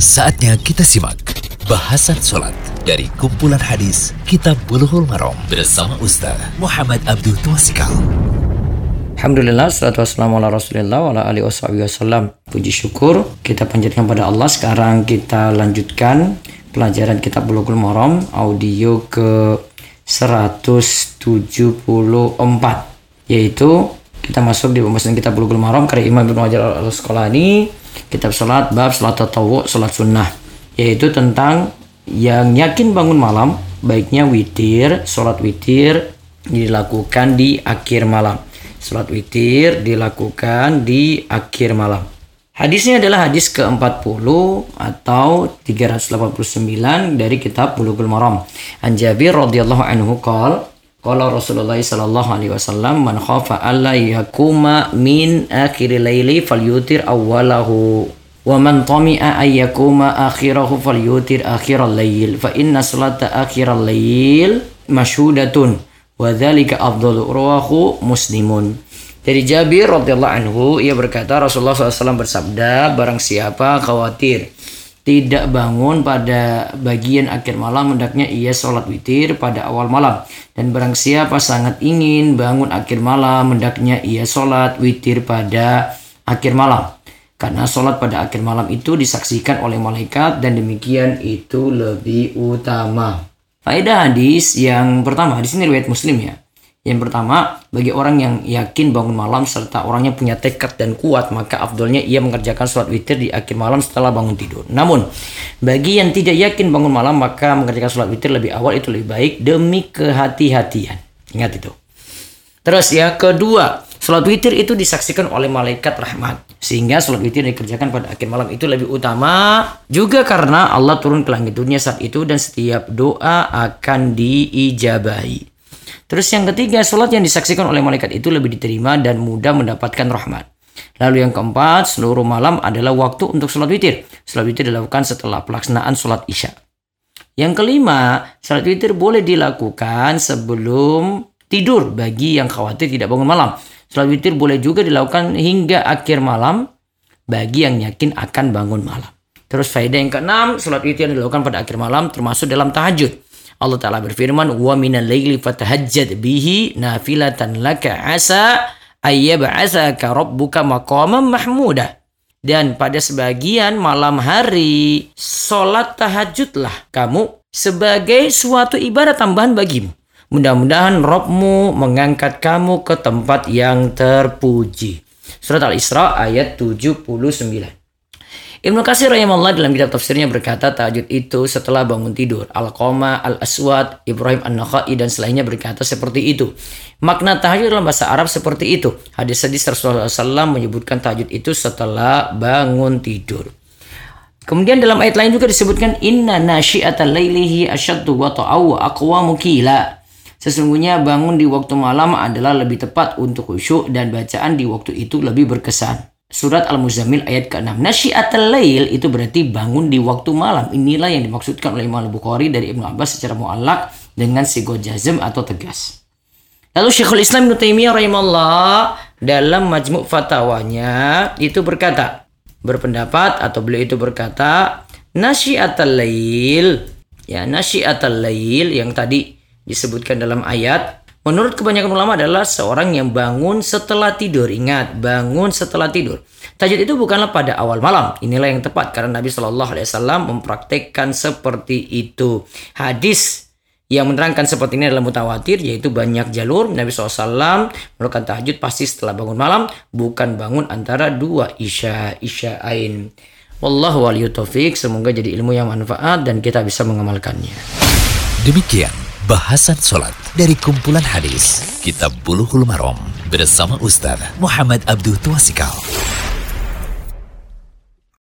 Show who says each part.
Speaker 1: Saatnya kita simak bahasan sholat dari kumpulan hadis Kitab Bulughul Maram bersama Ustaz Muhammad Abdul Twasikal.
Speaker 2: Alhamdulillah, salatu wassalamu ala rasulillah wa ala alihi. Puji syukur kita panjatkan pada Allah. Sekarang kita lanjutkan pelajaran kitab Bulughul Maram audio ke 174 yaitu kita masuk di pembahasan kitab Bulughul Maram karya Imam Ibnu Hajar al-Asqalani kitab salat bab salat tatawu salat sunnah. Yaitu tentang yang yakin bangun malam baiknya witir salat witir dilakukan di akhir malam. Salat witir dilakukan di akhir malam. Hadisnya adalah hadis ke-40 atau 389 dari kitab Bulughul Maram. An Jabir radhiyallahu anhu qala Qala Rasulullah sallallahu alaihi wasallam man khafa alla yakuma min akhir laili falyutir awwalahu wa man tami'a ay yakuma akhirahu falyutir akhiral lail fa inna salata akhiral lail mashhudatun wa dzalika afdalu rawahu muslimun. Dari Jabir radhiyallahu anhu ia berkata Rasulullah SAW bersabda barang siapa khawatir tidak bangun pada bagian akhir malam hendaknya ia sholat witir pada awal malam. Dan barang siapa sangat ingin bangun akhir malam hendaknya ia sholat witir pada akhir malam. Karena sholat pada akhir malam itu disaksikan oleh malaikat dan demikian itu lebih utama. Faedah hadis yang pertama di sini riwayat muslim ya yang pertama, bagi orang yang yakin bangun malam serta orangnya punya tekad dan kuat, maka afdolnya ia mengerjakan sholat witir di akhir malam setelah bangun tidur. Namun, bagi yang tidak yakin bangun malam, maka mengerjakan sholat witir lebih awal itu lebih baik demi kehati-hatian. Ingat itu. Terus ya, kedua, sholat witir itu disaksikan oleh malaikat rahmat. Sehingga sholat witir dikerjakan pada akhir malam itu lebih utama. Juga karena Allah turun ke langit dunia saat itu dan setiap doa akan diijabahi. Terus yang ketiga, sholat yang disaksikan oleh malaikat itu lebih diterima dan mudah mendapatkan rahmat. Lalu yang keempat, seluruh malam adalah waktu untuk sholat witir. Sholat witir dilakukan setelah pelaksanaan sholat isya. Yang kelima, sholat witir boleh dilakukan sebelum tidur bagi yang khawatir tidak bangun malam. Sholat witir boleh juga dilakukan hingga akhir malam bagi yang yakin akan bangun malam. Terus faedah yang keenam, sholat witir yang dilakukan pada akhir malam termasuk dalam tahajud. Allah Ta'ala berfirman, Wa minal layli fatahajjad bihi nafilatan laka asa ayyab'asaka rabbuka maqaman mahmudah. Dan pada sebagian malam hari, sholat tahajudlah kamu sebagai suatu ibadah tambahan bagimu. Mudah-mudahan Robmu mengangkat kamu ke tempat yang terpuji. Surat Al-Isra ayat 79. Ibnu Kasir rahimahullah dalam kitab tafsirnya berkata tahajud itu setelah bangun tidur. Al-Qama, Al-Aswad, Ibrahim An-Nakhai dan selainnya berkata seperti itu. Makna tahajud dalam bahasa Arab seperti itu. Hadis-hadis Rasulullah SAW menyebutkan tahajud itu setelah bangun tidur. Kemudian dalam ayat lain juga disebutkan inna nasyi'atal lailihi asyaddu wa ta'aw aqwamu qila. Sesungguhnya bangun di waktu malam adalah lebih tepat untuk khusyuk dan bacaan di waktu itu lebih berkesan. Surat Al-Muzammil ayat ke-6. Nasyiatul lail itu berarti bangun di waktu malam. Inilah yang dimaksudkan oleh Imam Al-Bukhari dari Ibnu Abbas secara muallak dengan sigo jazm atau tegas. Lalu Syekhul Islam Ibnu Taimiyah rahimahullah dalam majmuk fatwanya itu berkata, berpendapat atau beliau itu berkata, nasyiatul lail ya nasyiatul lail yang tadi disebutkan dalam ayat Menurut kebanyakan ulama adalah seorang yang bangun setelah tidur. Ingat, bangun setelah tidur. Tahajud itu bukanlah pada awal malam. Inilah yang tepat karena Nabi Shallallahu Alaihi Wasallam mempraktekkan seperti itu. Hadis yang menerangkan seperti ini adalah mutawatir yaitu banyak jalur Nabi SAW melakukan tahajud pasti setelah bangun malam bukan bangun antara dua isya isya'ain Wallahu taufik semoga jadi ilmu yang manfaat dan kita bisa mengamalkannya
Speaker 1: demikian Bahasan Sholat dari kumpulan hadis Kitab Buluhul Marom bersama Ustaz Muhammad Abdul Tuasikal.